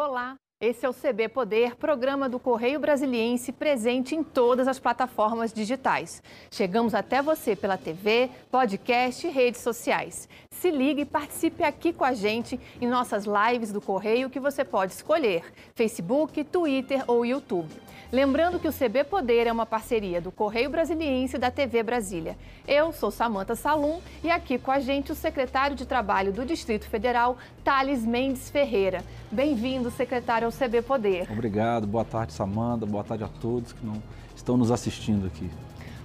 Olá, esse é o CB Poder, programa do Correio Brasiliense presente em todas as plataformas digitais. Chegamos até você pela TV, podcast e redes sociais. Se ligue e participe aqui com a gente em nossas lives do Correio que você pode escolher: Facebook, Twitter ou YouTube. Lembrando que o CB Poder é uma parceria do Correio Brasiliense e da TV Brasília. Eu sou Samanta Salum e aqui com a gente o secretário de Trabalho do Distrito Federal, Thales Mendes Ferreira. Bem-vindo, secretário, ao CB Poder. Obrigado, boa tarde, Samanta, boa tarde a todos que não estão nos assistindo aqui.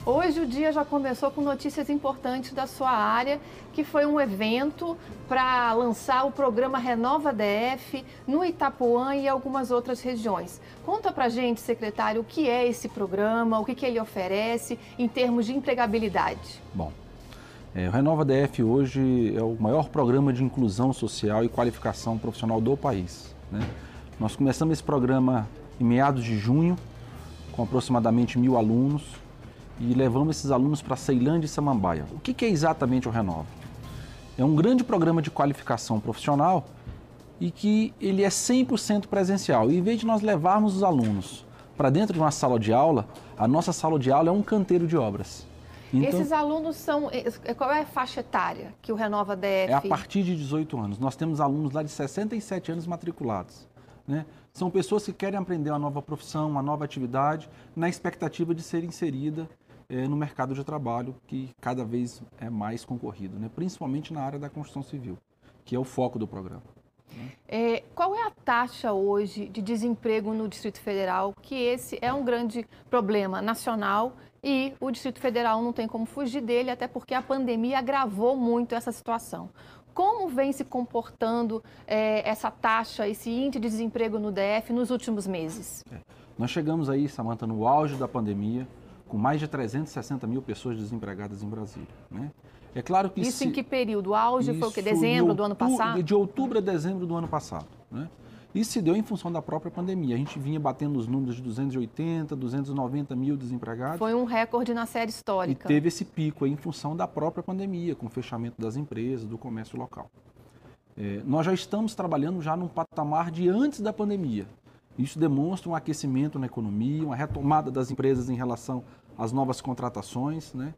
Hoje o dia já começou com notícias importantes da sua área, que foi um evento para lançar o programa Renova DF no Itapuã e algumas outras regiões. Conta para gente, secretário, o que é esse programa, o que, que ele oferece em termos de empregabilidade. Bom, é, o Renova DF hoje é o maior programa de inclusão social e qualificação profissional do país. Né? Nós começamos esse programa em meados de junho, com aproximadamente mil alunos e levamos esses alunos para Ceilândia e Samambaia. O que, é exatamente o Renova? É um grande programa de qualificação profissional e que ele é 100% presencial. E em vez de nós levarmos os alunos para dentro de uma sala de aula, a nossa sala de aula é um canteiro de obras. Então, Esses alunos são. É, qual é a faixa etária que o Renova DF? É a partir de 18 anos. Nós temos alunos lá de 67 anos matriculados. Né? São pessoas que querem aprender uma nova profissão, uma nova atividade, na expectativa de ser inserida é, no mercado de trabalho que cada vez é mais concorrido, né? principalmente na área da construção civil, que é o foco do programa. Né? É, qual é a taxa hoje de desemprego no Distrito Federal? Que esse é um grande problema nacional e o Distrito Federal não tem como fugir dele, até porque a pandemia agravou muito essa situação. Como vem se comportando é, essa taxa, esse índice de desemprego no DF nos últimos meses? É. Nós chegamos aí, Samanta, no auge da pandemia, com mais de 360 mil pessoas desempregadas em Brasília. Né? É claro que isso se... em que período? O auge foi o que? Dezembro outubro, do ano passado? De outubro a dezembro do ano passado. Né? Isso se deu em função da própria pandemia. A gente vinha batendo os números de 280, 290 mil desempregados. Foi um recorde na série histórica. E teve esse pico aí em função da própria pandemia, com o fechamento das empresas, do comércio local. É, nós já estamos trabalhando já num patamar de antes da pandemia. Isso demonstra um aquecimento na economia, uma retomada das empresas em relação as novas contratações, né?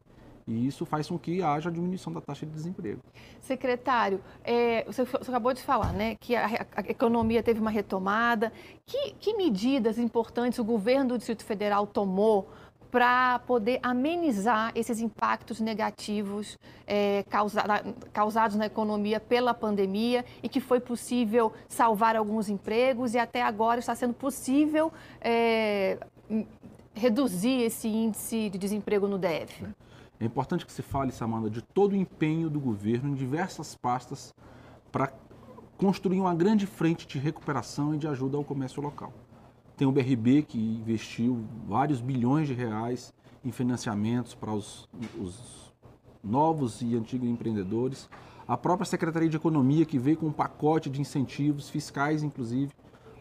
E isso faz com que haja diminuição da taxa de desemprego. Secretário, é, você, você, acabou de falar né, que a, a, economia teve uma retomada. Que, que medidas importantes o governo do Distrito Federal tomou para poder amenizar esses impactos negativos é, causa, causados na economia pela pandemia e que foi possível salvar alguns empregos e até agora está sendo possível é, reduzir esse índice de desemprego no DF? É importante que se fale, Samanda, de todo o empenho do governo em diversas pastas para construir uma grande frente de recuperação e de ajuda ao comércio local. Tem o BRB que investiu vários bilhões de reais em financiamentos para os, os novos e antigos empreendedores. A própria Secretaria de Economia que veio com um pacote de incentivos fiscais, inclusive,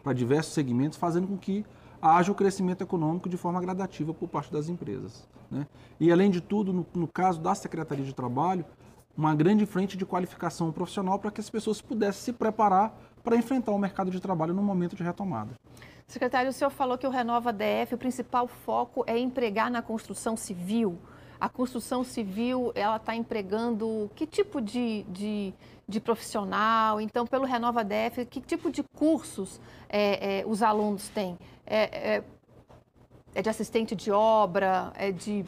para diversos segmentos, fazendo com que haja o crescimento econômico de forma gradativa por parte das empresas. Né? E, além de tudo, no, no caso da Secretaria de Trabalho, uma grande frente de qualificação profissional para que as pessoas pudessem se preparar para enfrentar o mercado de trabalho no momento de retomada. Secretário, o senhor falou que o Renova DF, o principal foco é empregar na construção civil. A construção civil, ela está empregando que tipo de, de, de, profissional? Então, pelo Renova DF, que tipo de cursos é, é, os alunos têm? É, é, de assistente de obra? É de...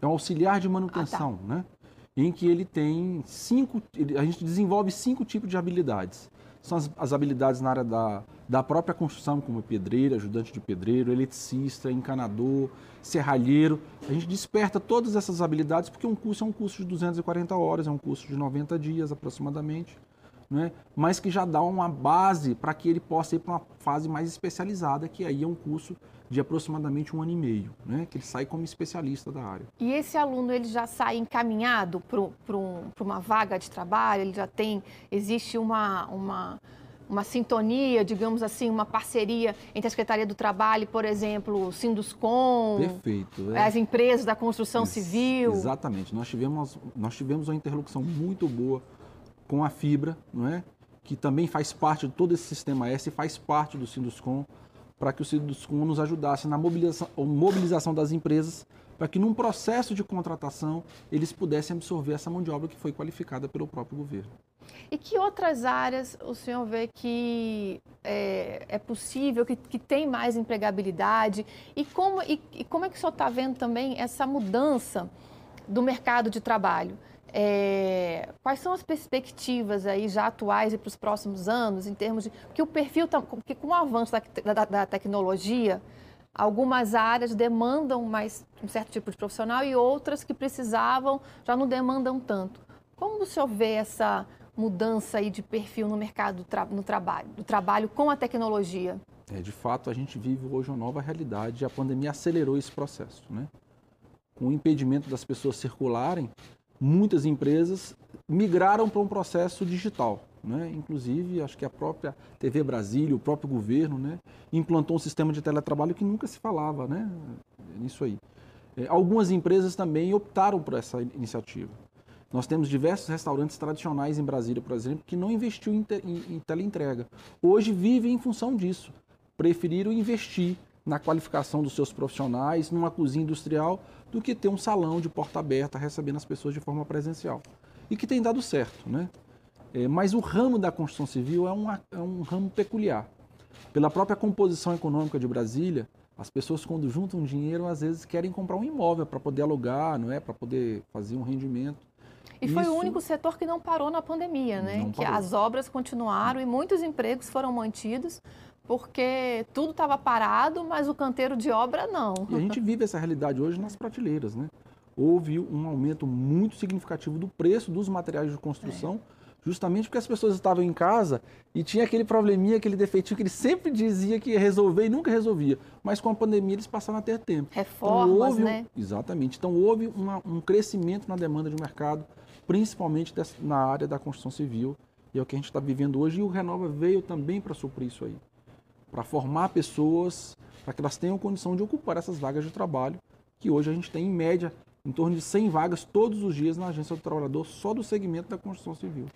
É um auxiliar de manutenção, ah, tá. né? Em que ele tem cinco... A gente desenvolve cinco tipos de habilidades são as, as, habilidades na área da, da própria construção, como pedreiro, ajudante de pedreiro, eletricista, encanador, serralheiro. A gente desperta todas essas habilidades porque um curso é um curso de 240 horas, é um curso de 90 dias aproximadamente, né? mas que já dá uma base para que ele possa ir para uma fase mais especializada, que aí é um curso de aproximadamente um ano e meio, né? que ele sai como especialista da área. E esse aluno ele já sai encaminhado para um, uma vaga de trabalho? Ele já tem, existe uma, uma, uma sintonia, digamos assim, uma parceria entre a Secretaria do Trabalho, por exemplo, o Sinduscom, Perfeito, é. as empresas da construção Ex civil? Exatamente. Nós tivemos, nós tivemos uma interlocução muito boa com a Fibra, não é? que também faz parte de todo esse sistema S faz parte do Sinduscom, para que o Sinduscom nos ajudasse na mobilização, mobilização das empresas, para que num processo de contratação eles pudessem absorver essa mão de obra que foi qualificada pelo próprio governo. E que outras áreas o senhor vê que é, é possível, que, que tem mais empregabilidade? E como, e, e como é que o senhor está vendo também essa mudança do mercado de trabalho? É, quais são as perspectivas aí já atuais e para os próximos anos, em termos de. Porque o perfil, tá, porque com o avanço da, da, da, tecnologia, algumas áreas demandam mais um certo tipo de profissional e outras que precisavam já não demandam tanto. Como o senhor vê essa mudança aí de perfil no mercado no trabalho, do trabalho com a tecnologia? É, de fato, a gente vive hoje uma nova realidade a pandemia acelerou esse processo. Né? Com o impedimento das pessoas circularem, muitas empresas migraram para um processo digital. Né? Inclusive, acho que a própria TV Brasília, o próprio governo, né, implantou um sistema de teletrabalho que nunca se falava né, nisso aí. É, algumas empresas também optaram por essa iniciativa. Nós temos diversos restaurantes tradicionais em Brasília, por exemplo, que não investiu em, em, em teleentrega. Hoje vivem em função disso. Preferiram investir na qualificação dos seus profissionais, numa cozinha industrial, do que ter um salão de porta aberta recebendo as pessoas de forma presencial. E que tem dado certo, né? É, mas o ramo da construção civil é, uma, é um ramo peculiar. Pela própria composição econômica de Brasília, as pessoas quando juntam dinheiro às vezes querem comprar um imóvel para poder alugar, não é, para poder fazer um rendimento. E Isso... foi o único setor que não parou na pandemia, né? Que as obras continuaram e muitos empregos foram mantidos porque tudo estava parado, mas o canteiro de obra não. E a gente vive essa realidade hoje nas prateleiras, né? Houve um aumento muito significativo do preço dos materiais de construção, é. justamente porque as pessoas estavam em casa e tinha aquele probleminha, aquele defeitinho que ele sempre dizia que ia resolver e nunca resolvia. Mas com a pandemia eles passaram a ter tempo. Reformas, então, houve, né? Exatamente. Então houve uma, um crescimento na demanda de mercado, principalmente na área da construção civil. E é o que a gente está vivendo hoje. E o Renova veio também para suprir isso aí para formar pessoas, para que elas tenham condição de ocupar essas vagas de trabalho, que hoje a gente tem em média em torno de 100 vagas todos os dias na Agência do Trabalhador, só do segmento da construção civil.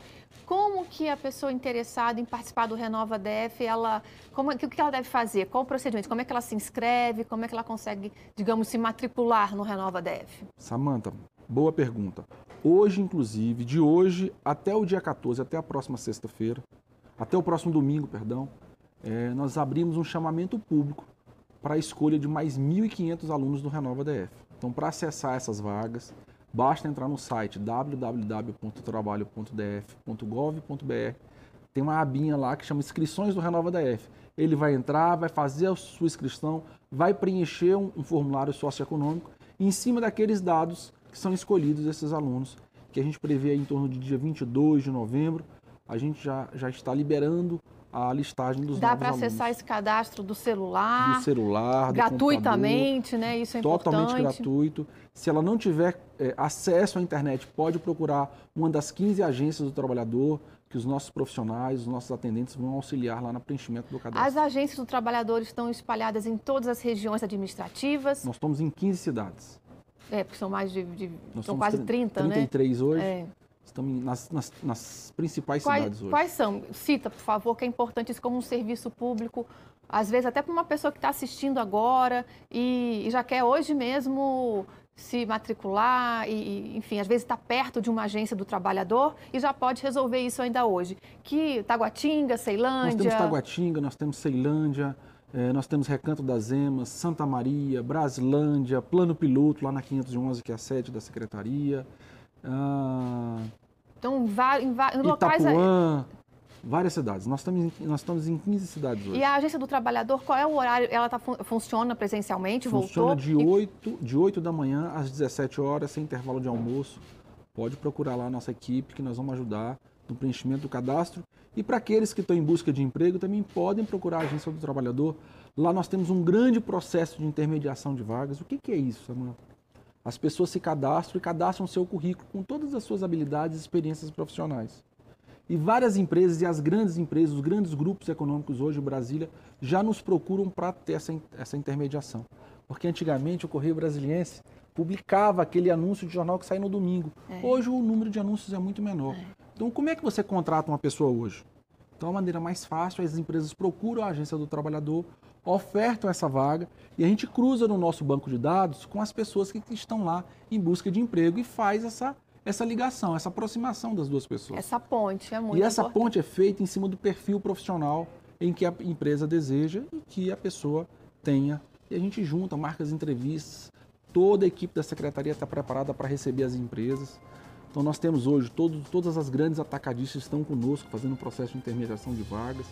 Como que a pessoa interessada em participar do Renova DF, ela, como, o que ela deve fazer? Qual o procedimento? Como é que ela se inscreve? Como é que ela consegue, digamos, se matricular no Renova DF? Samanta, boa pergunta. Hoje, inclusive, de hoje até o dia 14, até a próxima sexta-feira, até o próximo domingo, perdão, é, nós abrimos um chamamento público para a escolha de mais 1.500 alunos do Renova DF. Então, para acessar essas vagas, basta entrar no site www.trabalho.df.gov.br. Tem uma abinha lá que chama Inscrições do Renova DF. Ele vai entrar, vai fazer a sua inscrição, vai preencher um, um formulário socioeconômico e em cima daqueles dados que são escolhidos esses alunos, que a gente prevê em torno de dia 22 de novembro, a gente já, já está liberando a listagem dos Dá para acessar esse cadastro do celular? Do celular, do Gratuitamente, né? Isso é totalmente importante. Totalmente gratuito. Se ela não tiver é, acesso à internet, pode procurar uma das 15 agências do trabalhador, que os nossos profissionais, os nossos atendentes vão auxiliar lá no preenchimento do cadastro. As agências do trabalhador estão espalhadas em todas as regiões administrativas? Nós estamos em 15 cidades. É, porque são mais de, de são quase 30, 33 né? 33 hoje. É. Estamos nas, nas, nas principais quais, cidades hoje. Quais são? Cita, por favor, que é importante isso como um serviço público, às vezes até para uma pessoa que está assistindo agora e, e, já quer hoje mesmo se matricular e, enfim, às vezes está perto de uma agência do trabalhador e já pode resolver isso ainda hoje. Que Taguatinga, Ceilândia... Nós temos Taguatinga, nós temos Ceilândia, eh, nós temos Recanto das Emas, Santa Maria, Braslândia, Plano Piloto, lá na 511, que é a sede da Secretaria. Ah, então, em, em, locais. Itapuã, várias cidades. Nós estamos, em, nós estamos em 15 cidades hoje. E a agência do trabalhador, qual é o horário? Ela tá, funciona presencialmente? Funciona voltou? de 8, de 8 da manhã às 17 horas, sem intervalo de almoço. Pode procurar lá a nossa equipe, que nós vamos ajudar no preenchimento do cadastro. E para aqueles que estão em busca de emprego, também podem procurar a agência do trabalhador. Lá nós temos um grande processo de intermediação de vagas. O que, que é isso, Samanta? As pessoas se cadastram e cadastram seu currículo com todas as suas habilidades e experiências profissionais. E várias empresas e as grandes empresas, os grandes grupos econômicos hoje em Brasília já nos procuram para ter essa, essa intermediação. Porque antigamente o Correio Brasiliense publicava aquele anúncio de jornal que sai no domingo. É. Hoje o número de anúncios é muito menor. É. Então como é que você contrata uma pessoa hoje? Então, a maneira mais fácil, as empresas procuram a agência do trabalhador, ofertam essa vaga e a gente cruza no nosso banco de dados com as pessoas que estão lá em busca de emprego e faz essa, essa ligação, essa aproximação das duas pessoas. Essa ponte é muito E essa importante. ponte é feita em cima do perfil profissional em que a empresa deseja e que a pessoa tenha. E a gente junta, marca as entrevistas, toda a equipe da secretaria está preparada para receber as empresas. Então nós temos hoje, todo, todas as grandes atacadistas estão conosco fazendo o processo de intermediação de vagas.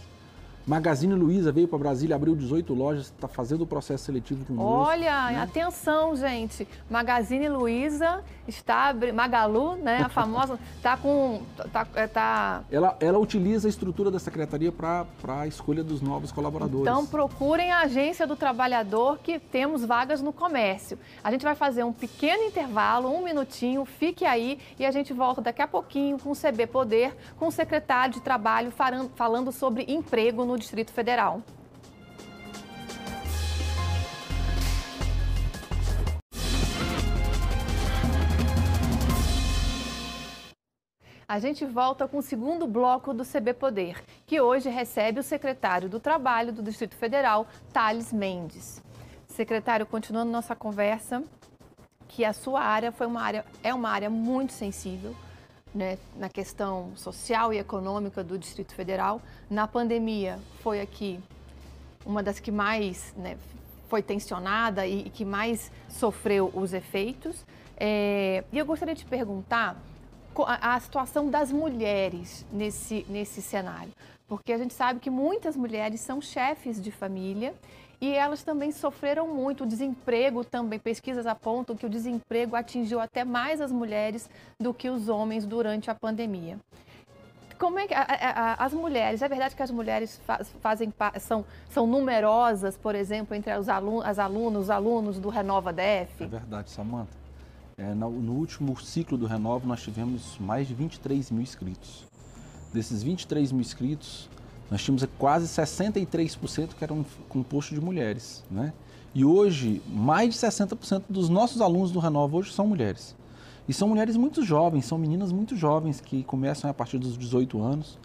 Magazine Luiza veio para Brasília, abriu 18 lojas, está fazendo o processo seletivo conosco. Olha, né? atenção, gente. Magazine Luiza está Magalu, né, a famosa, tá com tá, é, tá Ela, ela utiliza a estrutura da secretaria para a escolha dos novos colaboradores. Então procurem a agência do trabalhador que temos vagas no comércio. A gente vai fazer um pequeno intervalo, um minutinho, fique aí e a gente volta daqui a pouquinho com o CB Poder, com o secretário de Trabalho falando sobre emprego no Distrito Federal. A gente volta com o segundo bloco do CB Poder, que hoje recebe o secretário do Trabalho do Distrito Federal, Thales Mendes. Secretário, continuando nossa conversa, que a sua área foi uma área, é uma área muito sensível né, na questão social e econômica do Distrito Federal. Na pandemia, foi aqui uma das que mais né, foi tensionada e, e que mais sofreu os efeitos. É, e eu gostaria de perguntar a, a situação das mulheres nesse, nesse cenário, porque a gente sabe que muitas mulheres são chefes de família e elas também sofreram muito. O desemprego também, pesquisas apontam que o desemprego atingiu até mais as mulheres do que os homens durante a pandemia. Como é que a- a- as mulheres, é verdade que as mulheres fa- fazem são, são numerosas, por exemplo, entre os alunos, as alunos, os alunos do Renova DF? É verdade, Samanta. É, no, no último ciclo do Renovo, nós tivemos mais de 23 mil inscritos. Desses 23 mil inscritos, nós tínhamos quase 63% que eram composto de mulheres. Né? E hoje, mais de 60% dos nossos alunos do Renova hoje são mulheres. E são mulheres muito jovens, são meninas muito jovens que começam a partir dos 18 anos,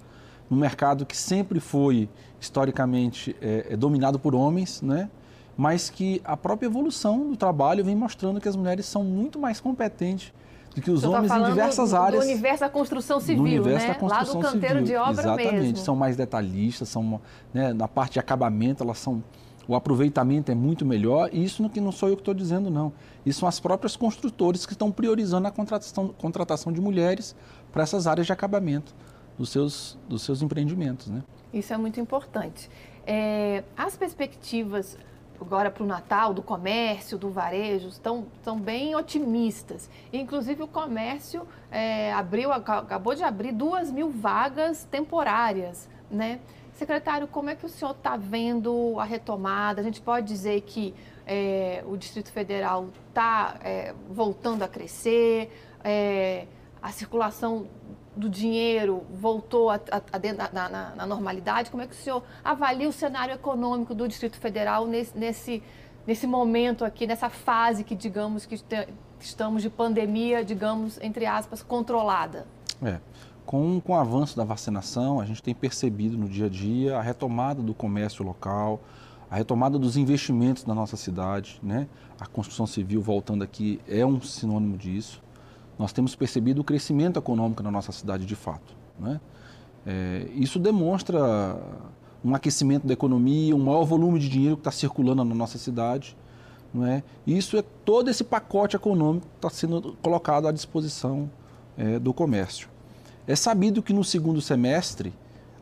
num mercado que sempre foi, historicamente, é, é dominado por homens, né? mas que a própria evolução do trabalho vem mostrando que as mulheres são muito mais competentes do que os Você tá homens em diversas do, áreas. Do universo da construção civil, no universo né? da construção Lá do canteiro civil. de obra Exatamente, mesmo. são mais detalhistas, são né, na parte de acabamento, elas são o aproveitamento é muito melhor. E isso não, que não sou eu que estou dizendo, não. Isso são as próprias construtores que estão priorizando a contratação, contratação de mulheres para essas áreas de acabamento dos seus, dos seus empreendimentos. Né? Isso é muito importante. É, as perspectivas agora para o Natal, do comércio, do varejo, estão, estão bem otimistas. Inclusive o comércio é, abriu, aca- acabou de abrir duas mil vagas temporárias, né? Secretário, como é que o senhor está vendo a retomada? A gente pode dizer que é, o Distrito Federal está voltando a crescer, é, a circulação do dinheiro voltou a, a- a na, na- na normalidade? Como é que o senhor avalia o cenário econômico do Distrito Federal nesse, nesse, nesse momento aqui, nessa fase que, digamos, que te- estamos de pandemia, digamos, entre aspas, controlada? É. Com, com o avanço da vacinação, a gente tem percebido no dia a dia a retomada do comércio local, a retomada dos investimentos na nossa cidade, né? A construção civil voltando aqui é um sinônimo disso. Nós temos percebido o crescimento econômico na nossa cidade de fato, né? É, isso demonstra um aquecimento da economia, um maior volume de dinheiro que está circulando na nossa cidade, não é? Isso é todo esse pacote econômico que está sendo colocado à disposição é, do comércio. É sabido que no segundo semestre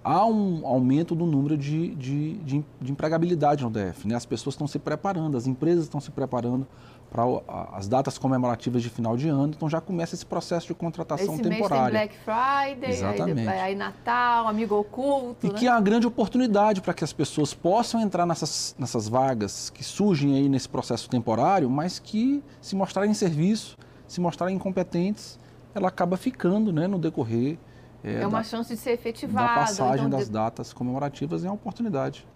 há um aumento do número de, de, de, de empregabilidade no DF. Né? As pessoas estão se preparando, as empresas estão se preparando para a- as datas comemorativas de final de ano, então já começa esse processo de contratação Esse mês tem temporária. Black Friday, aí, Exatamente. aí Natal, amigo oculto, E né? que é uma grande oportunidade para que as pessoas possam entrar nessas, nessas vagas que surgem aí nesse processo temporário, mas que se mostrarem em serviço, se mostrarem incompetentes, ela acaba ficando né, no decorrer é, É uma da, chance de ser da efetivada. passagem então, das de- datas comemorativas, é uma oportunidade.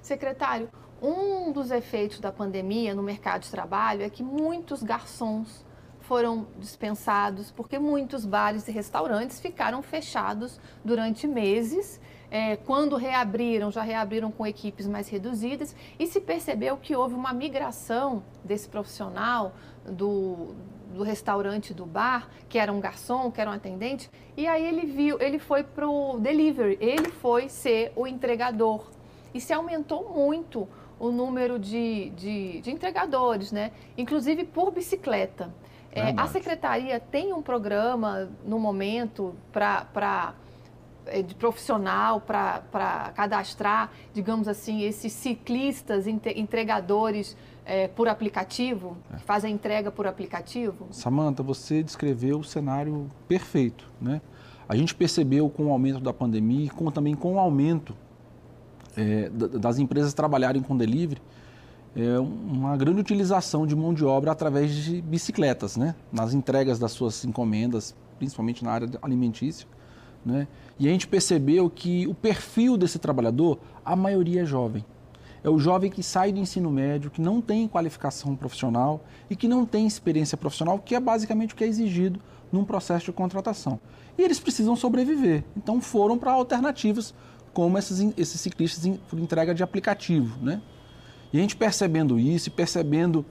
Secretário, um dos efeitos da pandemia no mercado de trabalho é que muitos garçons foram dispensados, porque muitos bares e restaurantes ficaram fechados durante meses. É, quando reabriram, já reabriram com equipes mais reduzidas e se percebeu que houve uma migração desse profissional do, do restaurante, do bar, que era um garçom, que era um atendente, e aí ele viu, ele foi para o delivery, ele foi ser o entregador. E se aumentou muito o número de, de, de entregadores, né? inclusive por bicicleta. É, a secretaria tem um programa no momento para é, de profissional para cadastrar, digamos assim, esses ciclistas entregadores é, por aplicativo, é. que fazem entrega por aplicativo? Samanta, você descreveu o cenário perfeito, né? A gente percebeu com o aumento da pandemia e com, também com o aumento é, das empresas trabalharem com delivery, é uma grande utilização de mão de obra através de bicicletas, né? Nas entregas das suas encomendas, principalmente na área alimentícia, né? E a gente percebeu que o perfil desse trabalhador, a maioria é jovem. É o jovem que sai do ensino médio, que não tem qualificação profissional e que não tem experiência profissional, que é basicamente o que é exigido num processo de contratação. E eles precisam sobreviver. Então foram para alternativas como esses, esses ciclistas por entrega de aplicativo, né? E a gente percebendo isso e percebendo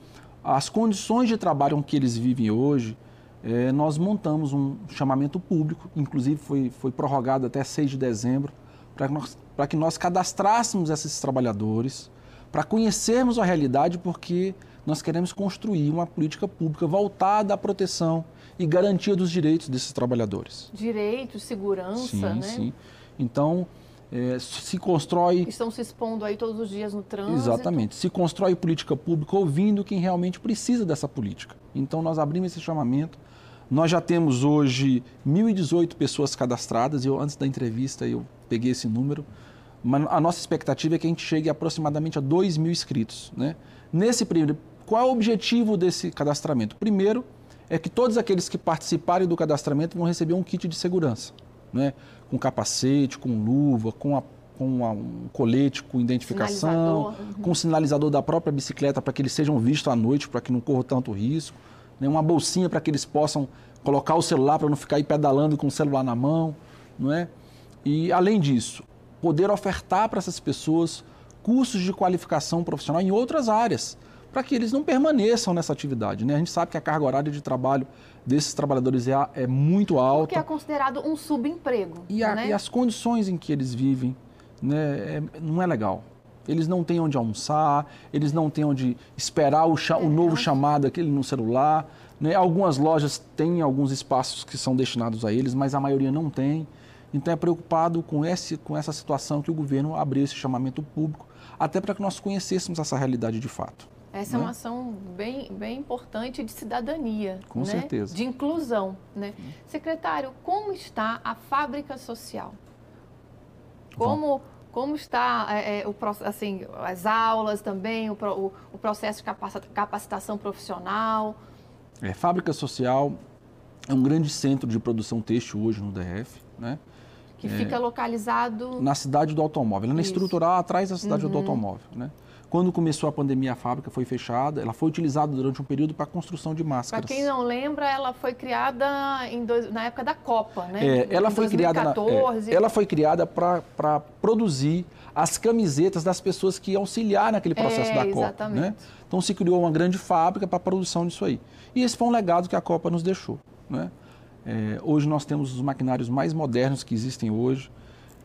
as condições de trabalho que eles vivem hoje, é, nós montamos um chamamento público, inclusive foi, foi prorrogado até 6 de dezembro, para que, nós, que nós cadastrássemos esses trabalhadores, para conhecermos a realidade, porque nós queremos construir uma política pública voltada à proteção e garantia dos direitos desses trabalhadores. Direitos, segurança, sim, né? Sim, Então, é, se constrói. Estão se expondo aí todos os dias no trânsito. Exatamente. Se constrói política pública ouvindo quem realmente precisa dessa política. Então, nós abrimos esse chamamento. Nós já temos hoje 1.018 pessoas cadastradas. Eu, antes da entrevista, eu peguei esse número. Mas a nossa expectativa é que a gente chegue aproximadamente a 2 mil inscritos. Né? Nesse primeiro, qual é o objetivo desse cadastramento? Primeiro, é que todos aqueles que participarem do cadastramento vão receber um kit de segurança né? com capacete, com luva, com, a, com a, um colete com identificação, uhum. com sinalizador da própria bicicleta para que eles sejam vistos à noite, para que não corram tanto risco, né? uma bolsinha para que eles possam colocar o celular para não ficar aí pedalando com o celular na mão, não é? E além disso, poder ofertar para essas pessoas cursos de qualificação profissional em outras áreas para que eles não permaneçam nessa atividade. Né? A gente sabe que a carga horária de trabalho desses trabalhadores é, é muito alta. Porque é considerado um subemprego. E, a, né? e as condições em que eles vivem né, é, não é legal. Eles não têm onde almoçar, eles não têm onde esperar o, é, o novo chamado aquele no celular. Né? Algumas lojas têm alguns espaços que são destinados a eles, mas a maioria não tem. Então é preocupado com, esse, com essa situação que o governo abriu esse chamamento público, até para que nós conhecêssemos essa realidade de fato. Essa né? é uma ação bem, bem importante de cidadania. Com né? certeza. De inclusão. Né? Secretário, como está a fábrica social? Como, como está é, é, o, assim, as aulas também, o, o, o processo de capacitação profissional? É, fábrica social é um grande centro de produção têxtil hoje no DF, né? Que é, fica localizado... Na cidade do automóvel, na estrutural atrás da cidade uhum. do automóvel, né? Quando começou a pandemia, a fábrica foi fechada. Ela foi utilizada durante um período para a construção de máscaras. Para quem não lembra, ela foi criada dois, na época da Copa, né? É, ela, foi 2014. criada na, é, ela foi criada para produzir as camisetas das pessoas que iam auxiliar naquele processo é, da Copa. Exatamente. Né? Então se criou uma grande fábrica para a produção disso aí. E esse foi um legado que a Copa nos deixou. Né? É, hoje nós temos os maquinários mais modernos que existem hoje.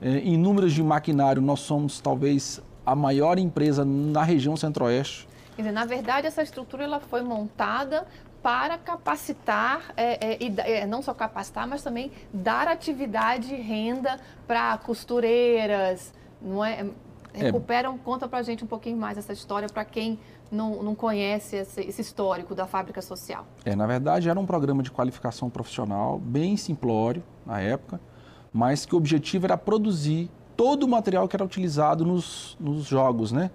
É, em números de maquinário, nós somos talvez a maior empresa na região centro-oeste. Quer dizer, na verdade, essa estrutura ela foi montada para capacitar, é, é, e, é, não só capacitar, mas também dar atividade e renda para costureiras, não é? é? Recuperam, conta para a gente um pouquinho mais essa história para quem não, não conhece esse, esse, histórico da fábrica social. É, na verdade, era um programa de qualificação profissional bem simplório na época, mas que o objetivo era produzir todo o material que era utilizado nos, nos jogos, né?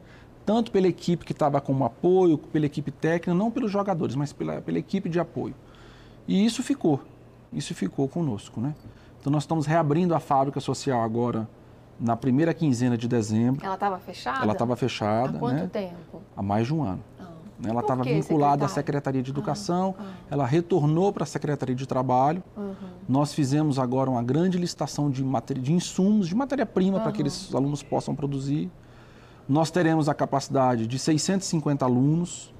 Tanto pela equipe que estava como apoio, pela equipe técnica, não pelos jogadores, mas pela, pela equipe de apoio. E isso ficou, isso ficou conosco, né? Então nós estamos reabrindo a fábrica social agora na primeira quinzena de dezembro. Ela estava fechada? Ela estava fechada. Há quanto né? tempo? Há mais de um ano. Ah. Né? Ela estava vinculada à Secretaria de Educação, ah, ah. ela retornou para a Secretaria de Trabalho. Uhum. Nós fizemos agora uma grande licitação de, matéria, de insumos, de matéria-prima uhum. para que aqueles alunos possam produzir. Nós teremos a capacidade de 650 alunos,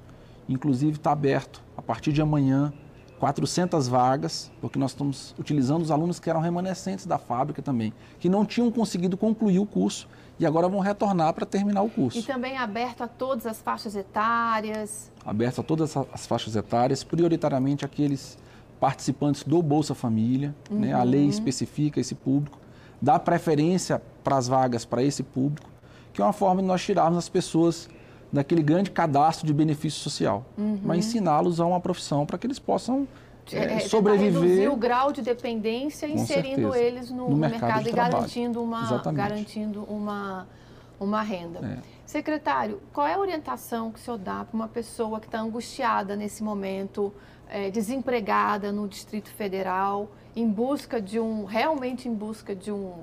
inclusive está aberto a partir de amanhã 400 vagas, porque nós estamos utilizando os alunos que eram remanescentes da fábrica também, que não tinham conseguido concluir o curso e agora vão retornar para terminar o curso. E também aberto a todas as faixas etárias? Aberto a todas as faixas etárias, prioritariamente aqueles participantes do Bolsa Família, uhum. né? a lei uhum. especifica esse público, dá preferência para as vagas para esse público, que é uma forma de nós tirarmos as pessoas daquele grande cadastro de benefício social, uhum. mas ensiná-los a uma profissão para que eles possam é, é, sobreviver. Reduzir o grau de dependência, inserindo certeza. eles no, no, mercado, mercado e garantindo uma, garantindo uma, uma renda. É. Secretário, qual é a orientação que o senhor dá para uma pessoa que está angustiada nesse momento, é, desempregada no Distrito Federal, em busca de um, realmente em busca de um,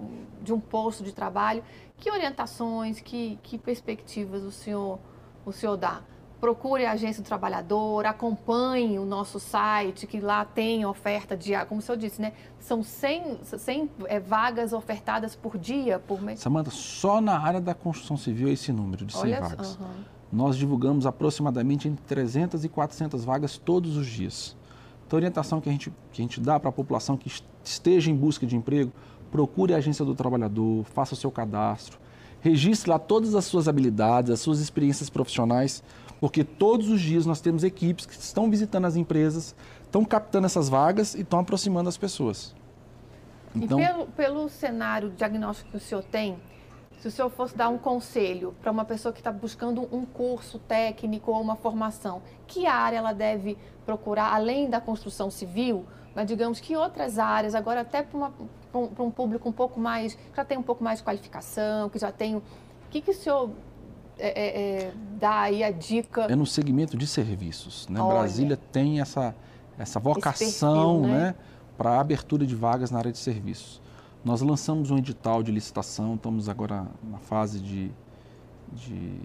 de um posto de trabalho? Que orientações, que, que perspectivas o senhor o senhor dá? Procure a agência do trabalhador, acompanhe o nosso site, que lá tem oferta de, como o senhor disse, né? São 100, 100 é, vagas ofertadas por dia, por mês. Samanta, só na área da construção civil é esse número de 100 Olha, vagas. Uhum. Nós divulgamos aproximadamente entre 300 e 400 vagas todos os dias. Então, a orientação que a gente, que a gente dá para a população que esteja em busca de emprego, procure a agência do trabalhador, faça o seu cadastro, Registre lá todas as suas habilidades, as suas experiências profissionais, porque todos os dias nós temos equipes que estão visitando as empresas, estão captando essas vagas e estão aproximando as pessoas. Então, e pelo, pelo cenário diagnóstico que o senhor tem, se o senhor fosse dar um conselho para uma pessoa que está buscando um curso técnico ou uma formação, que área ela deve procurar, além da construção civil, mas digamos que outras áreas, agora até para um, um, público um pouco mais, que já tem um pouco mais de qualificação, que já tem. O que, que o senhor é, é, é, dá aí a dica? É no segmento de serviços. Né? Brasília tem essa, essa vocação perfil, né? né? para a abertura de vagas na área de serviços. Nós lançamos um edital de licitação, estamos agora na fase de, de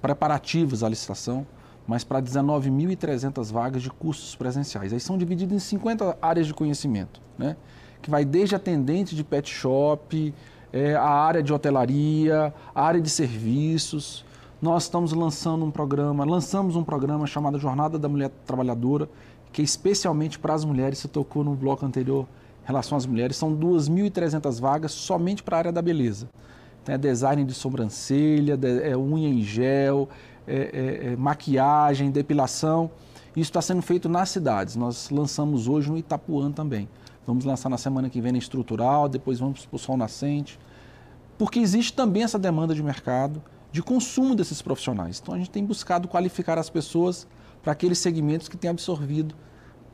preparativos à licitação mas para 19.300 vagas de cursos presenciais. Aí são divididos em 50 áreas de conhecimento, né? que vai desde atendente de pet shop, é, a área de hotelaria, a área de serviços. Nós estamos lançando um programa, lançamos um programa chamado Jornada da Mulher Trabalhadora, que é especialmente para as mulheres, se tocou no bloco anterior em relação às mulheres, são 2.300 vagas somente para a área da beleza. Então, é design de sobrancelha, é unha em gel, é, é, é, maquiagem, depilação. Isso está sendo feito nas cidades. Nós lançamos hoje no Itapuã também. Vamos lançar na semana que vem na estrutural, depois vamos para o sol nascente. Porque existe também essa demanda de mercado, de consumo desses profissionais. Então a gente tem buscado qualificar as pessoas para aqueles segmentos que têm absorvido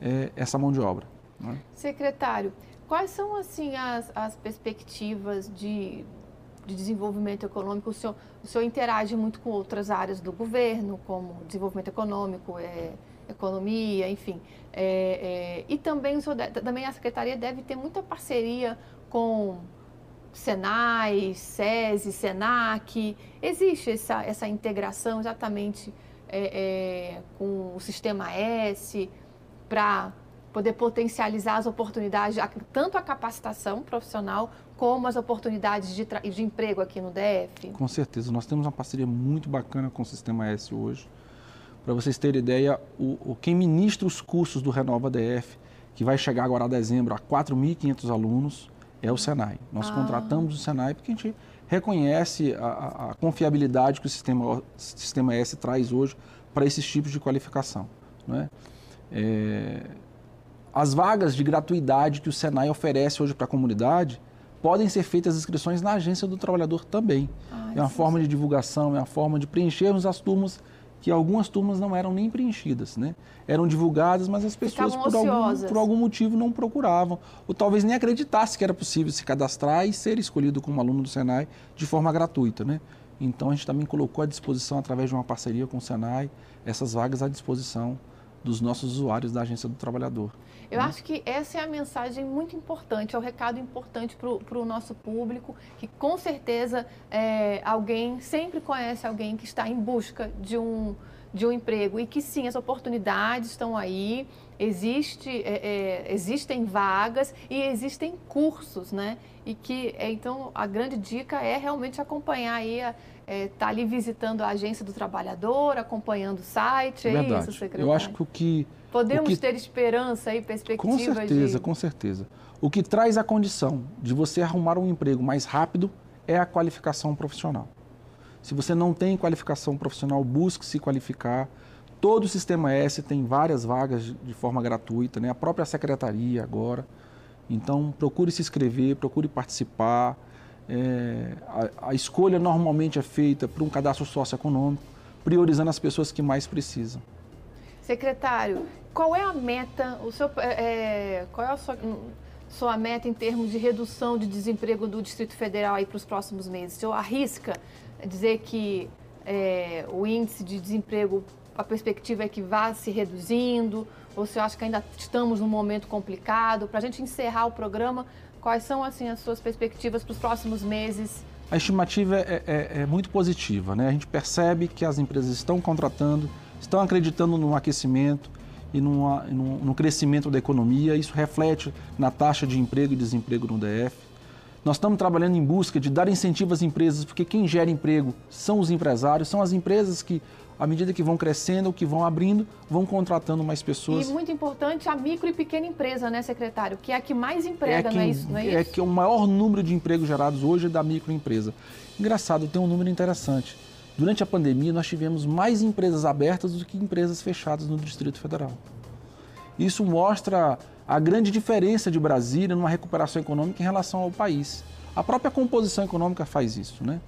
é, essa mão de obra. Né? Secretário, quais são assim as, as perspectivas de de desenvolvimento econômico, o senhor, o senhor interage muito com outras áreas do governo, como desenvolvimento econômico, é, economia, enfim. É, é, e também, o senhor, também a secretaria deve ter muita parceria com Senai, SESI, SENAC. Existe essa, essa integração exatamente é, é, com o Sistema S para poder potencializar as oportunidades, tanto a capacitação profissional como as oportunidades de, de emprego aqui no DF? Com certeza, nós temos uma parceria muito bacana com o Sistema S hoje. Para vocês terem ideia, o, o, quem ministra os cursos do Renova DF, que vai chegar agora a dezembro a 4.500 alunos, é o Senai. Nós ah. contratamos o Senai porque a gente reconhece a, a confiabilidade que o sistema, sistema S traz hoje para esses tipos de qualificação. Né? É, as vagas de gratuidade que o Senai oferece hoje para a comunidade podem ser feitas inscrições na agência do trabalhador também. Ah, é uma forma de divulgação, é uma forma de preenchermos as turmas que algumas turmas não eram nem preenchidas, né? Eram divulgadas, mas as pessoas por algum, por algum, motivo não procuravam, ou talvez nem acreditassem que era possível se cadastrar e ser escolhido como aluno do Senai de forma gratuita, né? Então a gente também colocou à disposição através de uma parceria com o Senai essas vagas à disposição dos nossos usuários da agência do trabalhador. Eu né? acho que essa é a mensagem muito importante, é o recado importante para o nosso público, que com certeza é, alguém sempre conhece alguém que está em busca de um de um emprego e que sim, as oportunidades estão aí, existe, é, é, existem vagas e existem cursos, né? E que, é, então, a grande dica é realmente acompanhar aí, estar é, tá ali visitando a agência do trabalhador, acompanhando o site, é Verdade. isso, secretário? Eu acho que o que... Podemos que... ter esperança e perspectiva Com certeza, de... com certeza. O que traz a condição de você arrumar um emprego mais rápido é a qualificação profissional. Se você não tem qualificação profissional, busque se qualificar. Todo o Sistema S tem várias vagas de forma gratuita, né? a própria secretaria agora. Então, procure se inscrever, procure participar. É, a, a, escolha normalmente é feita por um cadastro socioeconômico, priorizando as pessoas que mais precisam. Secretário, qual é a meta, o seu, é, é qual é a sua, sua meta em termos de redução de desemprego do Distrito Federal para os próximos meses? O senhor arrisca dizer que é, o índice de desemprego, a perspectiva é que vá se reduzindo? Ou você acha que ainda estamos num momento complicado? Para a gente encerrar o programa, quais são assim as suas perspectivas para os próximos meses? A estimativa é, é, é, muito positiva, né? A gente percebe que as empresas estão contratando, estão acreditando no aquecimento, e numa, no crescimento da economia. Isso reflete na taxa de emprego e desemprego no DF. Nós estamos trabalhando em busca de dar incentivo às empresas, porque quem gera emprego são os empresários, são as empresas que, à medida que vão crescendo, que vão abrindo, vão contratando mais pessoas. E muito importante a micro e pequena empresa, né, secretário? Que é a que mais emprega, é não é isso? Não é, é que o maior número de empregos gerados hoje é da microempresa. Engraçado, tem um número interessante. Durante a pandemia, nós tivemos mais empresas abertas do que empresas fechadas no Distrito Federal. Isso mostra a grande diferença de Brasília numa recuperação econômica em relação ao país. A própria composição econômica faz isso, né?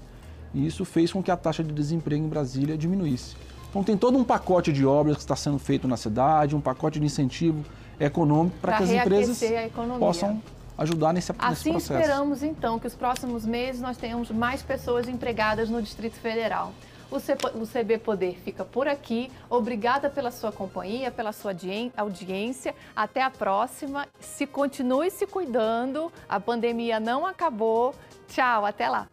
E isso fez com que a taxa de desemprego em Brasília diminuísse. Então tem todo um pacote de obras que está sendo feito na cidade, um pacote de incentivo econômico para que as empresas possam ajudar nesse, assim nesse processo. Assim esperamos então que os próximos meses nós tenhamos mais pessoas empregadas no Distrito Federal. O CB Poder fica por aqui. Obrigada pela sua companhia, pela sua audiência. Até a próxima. Se continue se cuidando. A pandemia não acabou. Tchau, até lá.